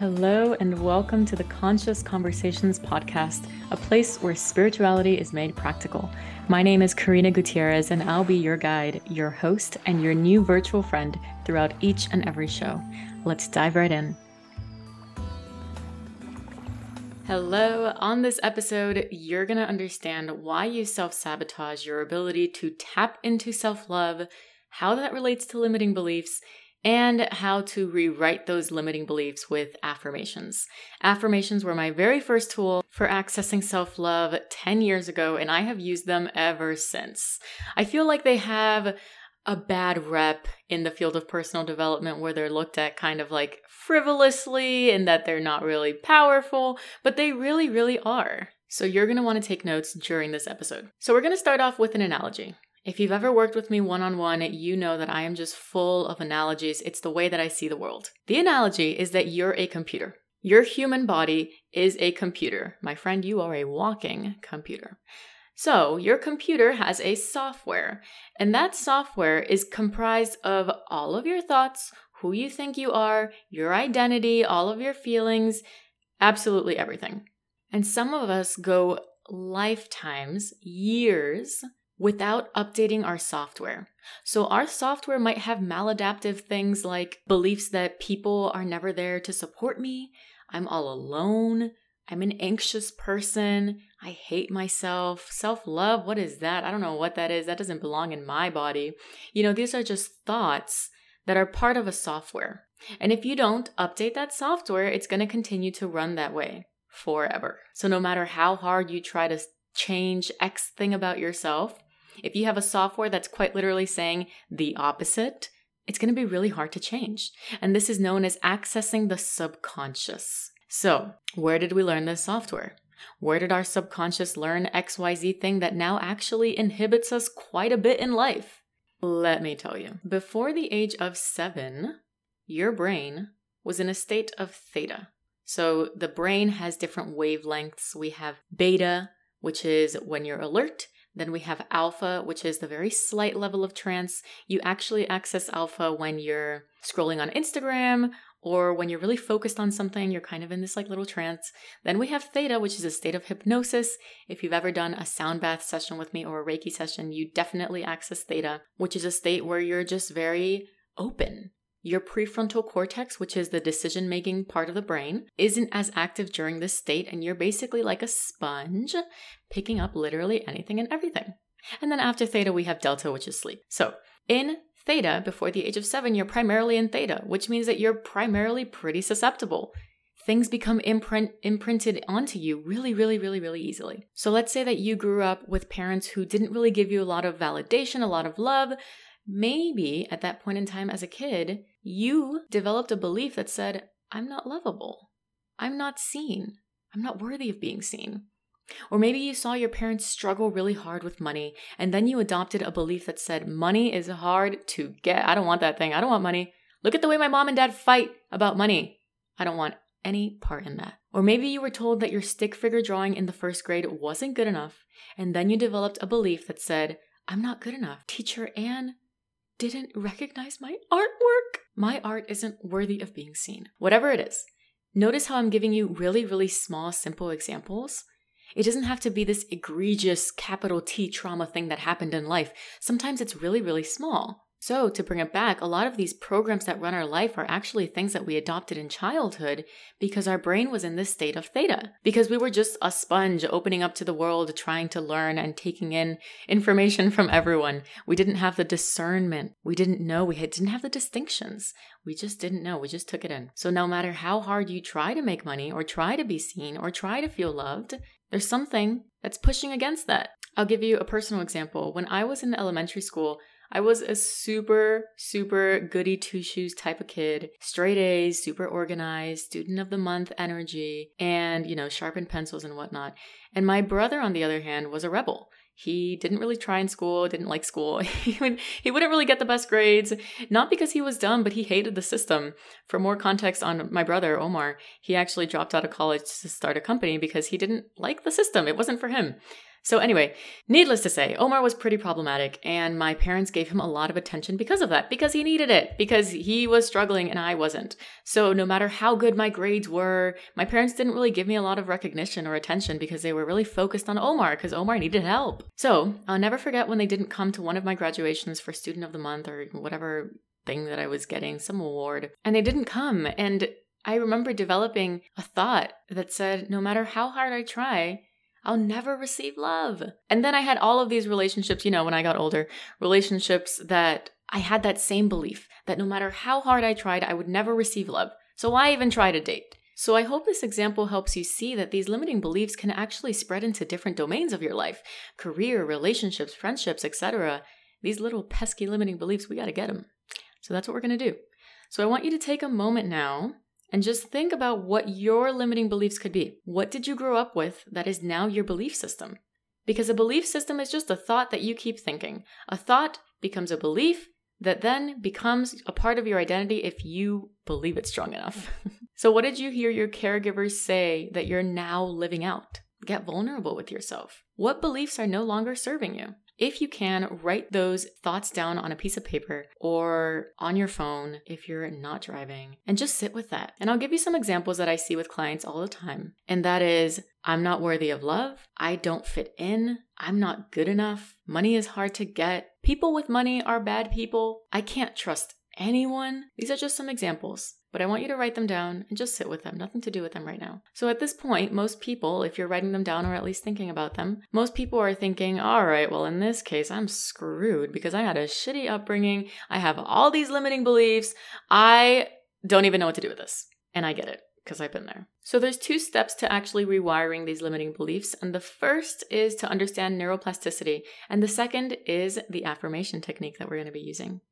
Hello, and welcome to the Conscious Conversations podcast, a place where spirituality is made practical. My name is Karina Gutierrez, and I'll be your guide, your host, and your new virtual friend throughout each and every show. Let's dive right in. Hello. On this episode, you're going to understand why you self sabotage your ability to tap into self love, how that relates to limiting beliefs, and how to rewrite those limiting beliefs with affirmations. Affirmations were my very first tool for accessing self love 10 years ago, and I have used them ever since. I feel like they have a bad rep in the field of personal development where they're looked at kind of like frivolously and that they're not really powerful, but they really, really are. So you're want to take notes during this episode. So we're to start off with an analogy. If you've ever worked with me one on one, you know that I am just full of analogies. It's the way that I see the world. The analogy is that you're a computer. Your human body is a computer. My friend, you are a walking computer. So, your computer has a software, and that software is comprised of all of your thoughts, who you think you are, your identity, all of your feelings, absolutely everything. And some of us go lifetimes, years, without updating our software. So, our software might have maladaptive things like beliefs that people are never there to support me, I'm all alone, I'm an anxious person, I hate myself, self love, what is that? I don't know what that is. That doesn't belong in my body. You know, these are just thoughts that are part of a software. And if you don't update that software, it's going to continue to run that way forever. So, no matter how hard you try to change X thing about yourself, if you have a software that's quite literally saying the opposite, it's going to be really hard to change. And this is known as accessing the subconscious. So, where did we learn this software? Where did our subconscious learn XYZ thing that now actually inhibits us quite a bit in life? Let me tell you. Before the age of seven, your brain was in a state of theta. So the brain has different wavelengths. We have beta, which is when you're alert, then we have alpha, which is the very slight level of trance. You actually access alpha when you're scrolling on Instagram or when you're really focused on something, you're kind of in this like little trance. Then we have theta, which is a state of hypnosis. If you've ever done a sound bath session with me or a Reiki session, you definitely access theta, which is a state where you're just very open. Your prefrontal cortex, which is the decision making part of the brain, isn't as active during this state, and you're basically like a sponge, picking up literally anything and everything. And then after theta, we have delta, which is sleep. So in theta, before the age of seven, you're primarily in theta, which means that you're primarily pretty susceptible. Things become imprint, imprinted onto you really, really, really, really easily. So let's say that you grew up with parents who didn't really give you a lot of validation, a lot of love, Maybe at that point in time as a kid, you developed a belief that said, I'm not lovable. I'm not seen. I'm not worthy of being seen. Or maybe you saw your parents struggle really hard with money, and then you adopted a belief that said, Money is hard to get. I don't want that thing. I don't want money. Look at the way my mom and dad fight about money. I don't want any part in that. Or maybe you were told that your stick figure drawing in the first grade wasn't good enough, and then you developed a belief that said, I'm not good enough. Teacher Anne didn't recognize my artwork. My art isn't worthy of being seen. Whatever it is. Notice how I'm giving you really, really small, simple examples. It doesn't have to be this egregious capital T trauma thing that happened in life. Sometimes it's really, really small. So, to bring it back, a lot of these programs that run our life are actually things that we adopted in childhood because our brain was in this state of theta. Because we were just a sponge opening up to the world, trying to learn and taking in information from everyone. We didn't have the discernment. We didn't know. We didn't have the distinctions. We just didn't know. We just took it in. So, no matter how hard you try to make money or try to be seen or try to feel loved, there's something that's pushing against that. I'll give you a personal example. When I was in elementary school, I was a super, super goody two shoes type of kid, straight A's, super organized, student of the month energy, and, you know, sharpened pencils and whatnot. And my brother, on the other hand, was a rebel. He didn't really try in school, didn't like school. he, would, he wouldn't really get the best grades, not because he was dumb, but he hated the system. For more context on my brother, Omar, he actually dropped out of college to start a company because he didn't like the system. It wasn't for him. So, anyway, needless to say, Omar was pretty problematic, and my parents gave him a lot of attention because of that, because he needed it, because he was struggling and I wasn't. So, no matter how good my grades were, my parents didn't really give me a lot of recognition or attention because they were really focused on Omar, because Omar needed help. So, I'll never forget when they didn't come to one of my graduations for Student of the Month or whatever thing that I was getting, some award, and they didn't come. And I remember developing a thought that said, no matter how hard I try, I'll never receive love. And then I had all of these relationships, you know, when I got older, relationships that I had that same belief that no matter how hard I tried, I would never receive love. So why even try to date? So I hope this example helps you see that these limiting beliefs can actually spread into different domains of your life career, relationships, friendships, etc. These little pesky limiting beliefs, we got to get them. So that's what we're to do. So I want you to take a moment now and just think about what your limiting beliefs could be. What did you grow up with that is now your belief system? Because a belief system is just a thought that you keep thinking. A thought becomes a belief that then becomes a part of your identity if you believe it strong enough. so, what did you hear your caregivers say that you're now living out? Get vulnerable with yourself. What beliefs are no longer serving you? If you can, write those thoughts down on a piece of paper or on your phone if you're not driving and just sit with that. And I'll give you some examples that I see with clients all the time. And that is, I'm not worthy of love. I don't fit in. I'm not good enough. Money is hard to get. People with money are bad people. I can't trust anyone. These are just some examples but I want you to write them down and just sit with them, nothing to do with them right now. So at this point, most people, if you're writing them down or at least thinking about them, most people are thinking, all right, well, in this case, I'm screwed because I had a shitty upbringing. I have all these limiting beliefs. I don't even know what to do with this. And I get it because I've been there. So there's two steps to actually rewiring these limiting beliefs, and the first is to understand neuroplasticity, and the second is the affirmation technique that we're going to be using.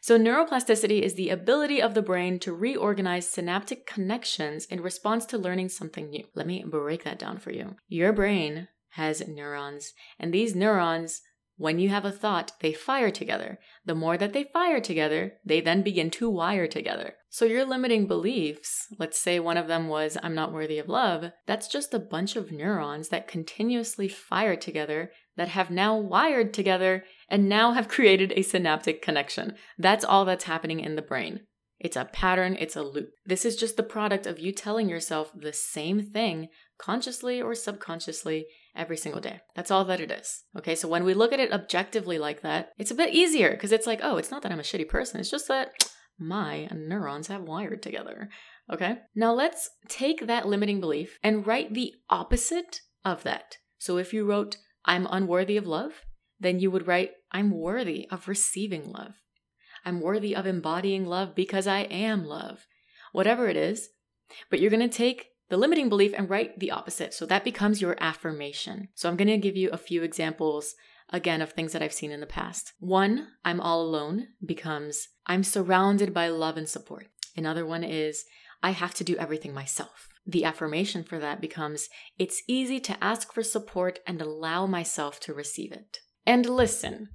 So, neuroplasticity is the ability of the brain to reorganize synaptic connections in response to learning something new. Let me break that down for you. Your brain has neurons, and these neurons when you have a thought, they fire together. The more that they fire together, they then begin to wire together. So, your limiting beliefs, let's say one of them was, I'm not worthy of love, that's just a bunch of neurons that continuously fire together that have now wired together and now have created a synaptic connection. That's all that's happening in the brain. It's a pattern, it's a loop. This is just the product of you telling yourself the same thing consciously or subconsciously every single day. That's all that it is. Okay, so when we look at it objectively like that, it's a bit easier because it's like, oh, it's not that I'm a shitty person, it's just that my neurons have wired together. Okay, now let's take that limiting belief and write the opposite of that. So if you wrote, I'm unworthy of love, then you would write, I'm worthy of receiving love. I'm worthy of embodying love because I am love. Whatever it is. But you're going to take the limiting belief and write the opposite. So that becomes your affirmation. So I'm going to give you a few examples again of things that I've seen in the past. One, I'm all alone becomes I'm surrounded by love and support. Another one is I have to do everything myself. The affirmation for that becomes it's easy to ask for support and allow myself to receive it. And listen,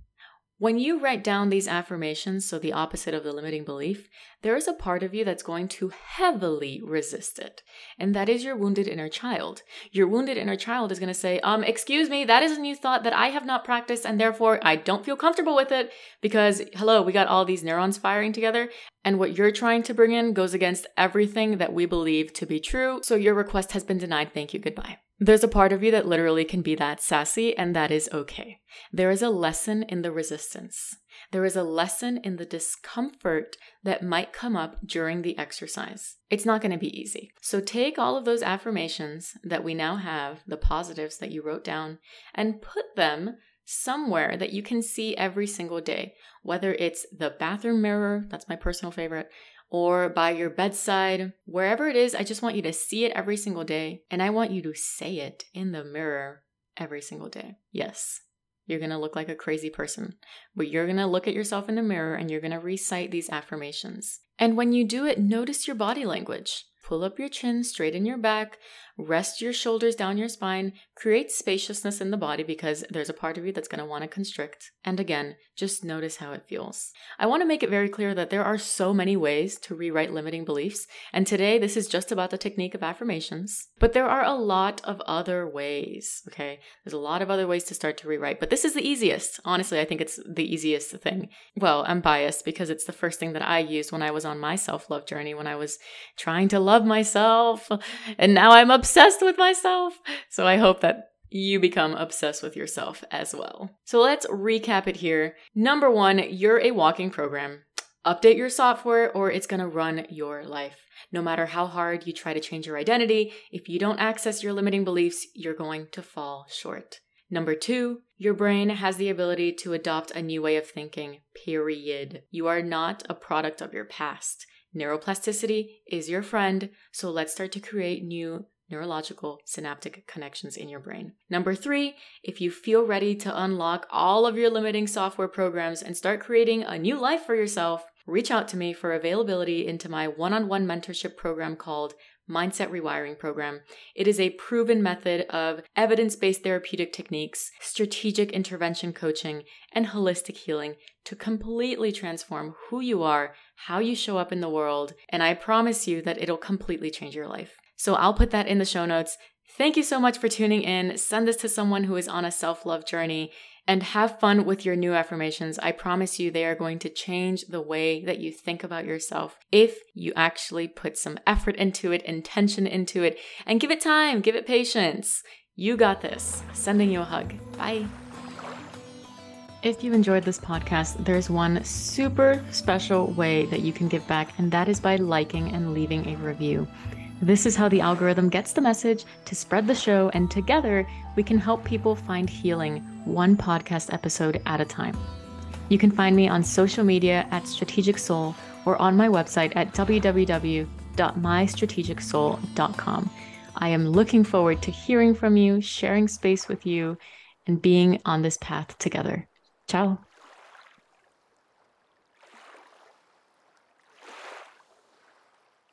when you write down these affirmations, so the opposite of the limiting belief, there is a part of you that's going to heavily resist it. And that is your wounded inner child. Your wounded inner child is going to say, um, excuse me, that is a new thought that I have not practiced and therefore I don't feel comfortable with it because, hello, we got all these neurons firing together and what you're trying to bring in goes against everything that we believe to be true. So your request has been denied. Thank you. Goodbye. There's a part of you that literally can be that sassy, and that is okay. There is a lesson in the resistance. There is a lesson in the discomfort that might come up during the exercise. It's not going to be easy. So take all of those affirmations that we now have, the positives that you wrote down, and put them somewhere that you can see every single day, whether it's the bathroom mirror, that's my personal favorite, or by your bedside, wherever it is, I just want you to see it every single day. And I want you to say it in the mirror every single day. Yes, you're to look like a crazy person, but you're to look at yourself in the mirror and you're to recite these affirmations. And when you do it, notice your body language. pull up your chin, straighten your back, rest your shoulders down your spine, create spaciousness in the body because there's a part of you that's going to want to constrict. And again, just notice how it feels. I want to make it very clear that there are so many ways to rewrite limiting beliefs, and today this is just about the technique of affirmations. But there are a lot of other ways, okay? There's a lot of other ways to start to rewrite, but this is the easiest. Honestly, I think it's the easiest thing. Well, I'm biased because it's the first thing that I used when I was on my self love journey, when I was trying to love myself, and now I'm obsessed with myself. So I hope that you become obsessed with yourself as well. So let's recap it here. Number one, you're a walking program. Update your software or it's to run your life. No matter how hard you try to change your identity, if you don't access your limiting beliefs, you're going to fall short. Number two, your brain has the ability to adopt a new way of thinking, period. You are not a product of your past. Neuroplasticity is your friend, so let's start to create new neurological synaptic connections in your brain. Number three, if you feel ready to unlock all of your limiting software programs and start creating a new life for yourself, reach out to me for availability into my one on one mentorship program called Mindset Rewiring Program. It is a proven method of evidence based therapeutic techniques, strategic intervention coaching, and holistic healing to completely transform who you are, how you show up in the world, and I promise you that it'll completely change your life. So I'll put that in the show notes. Thank you so much for tuning in. Send this to someone who is on a self love journey and have fun with your new affirmations. I promise you they are going to change the way that you think about yourself if you actually put some effort into it, intention into it, and give it time, give it patience. You got this. Sending you a hug. Bye. If you enjoyed this podcast, there's one super special way that you can give back, and that is by liking and leaving a review. This is how the algorithm gets the message to spread the show, and together we can help people find healing one podcast episode at a time. You can find me on social media at Strategic Soul or on my website at www.mystrategicsoul.com. I am looking forward to hearing from you, sharing space with you, and being on this path together. Ciao.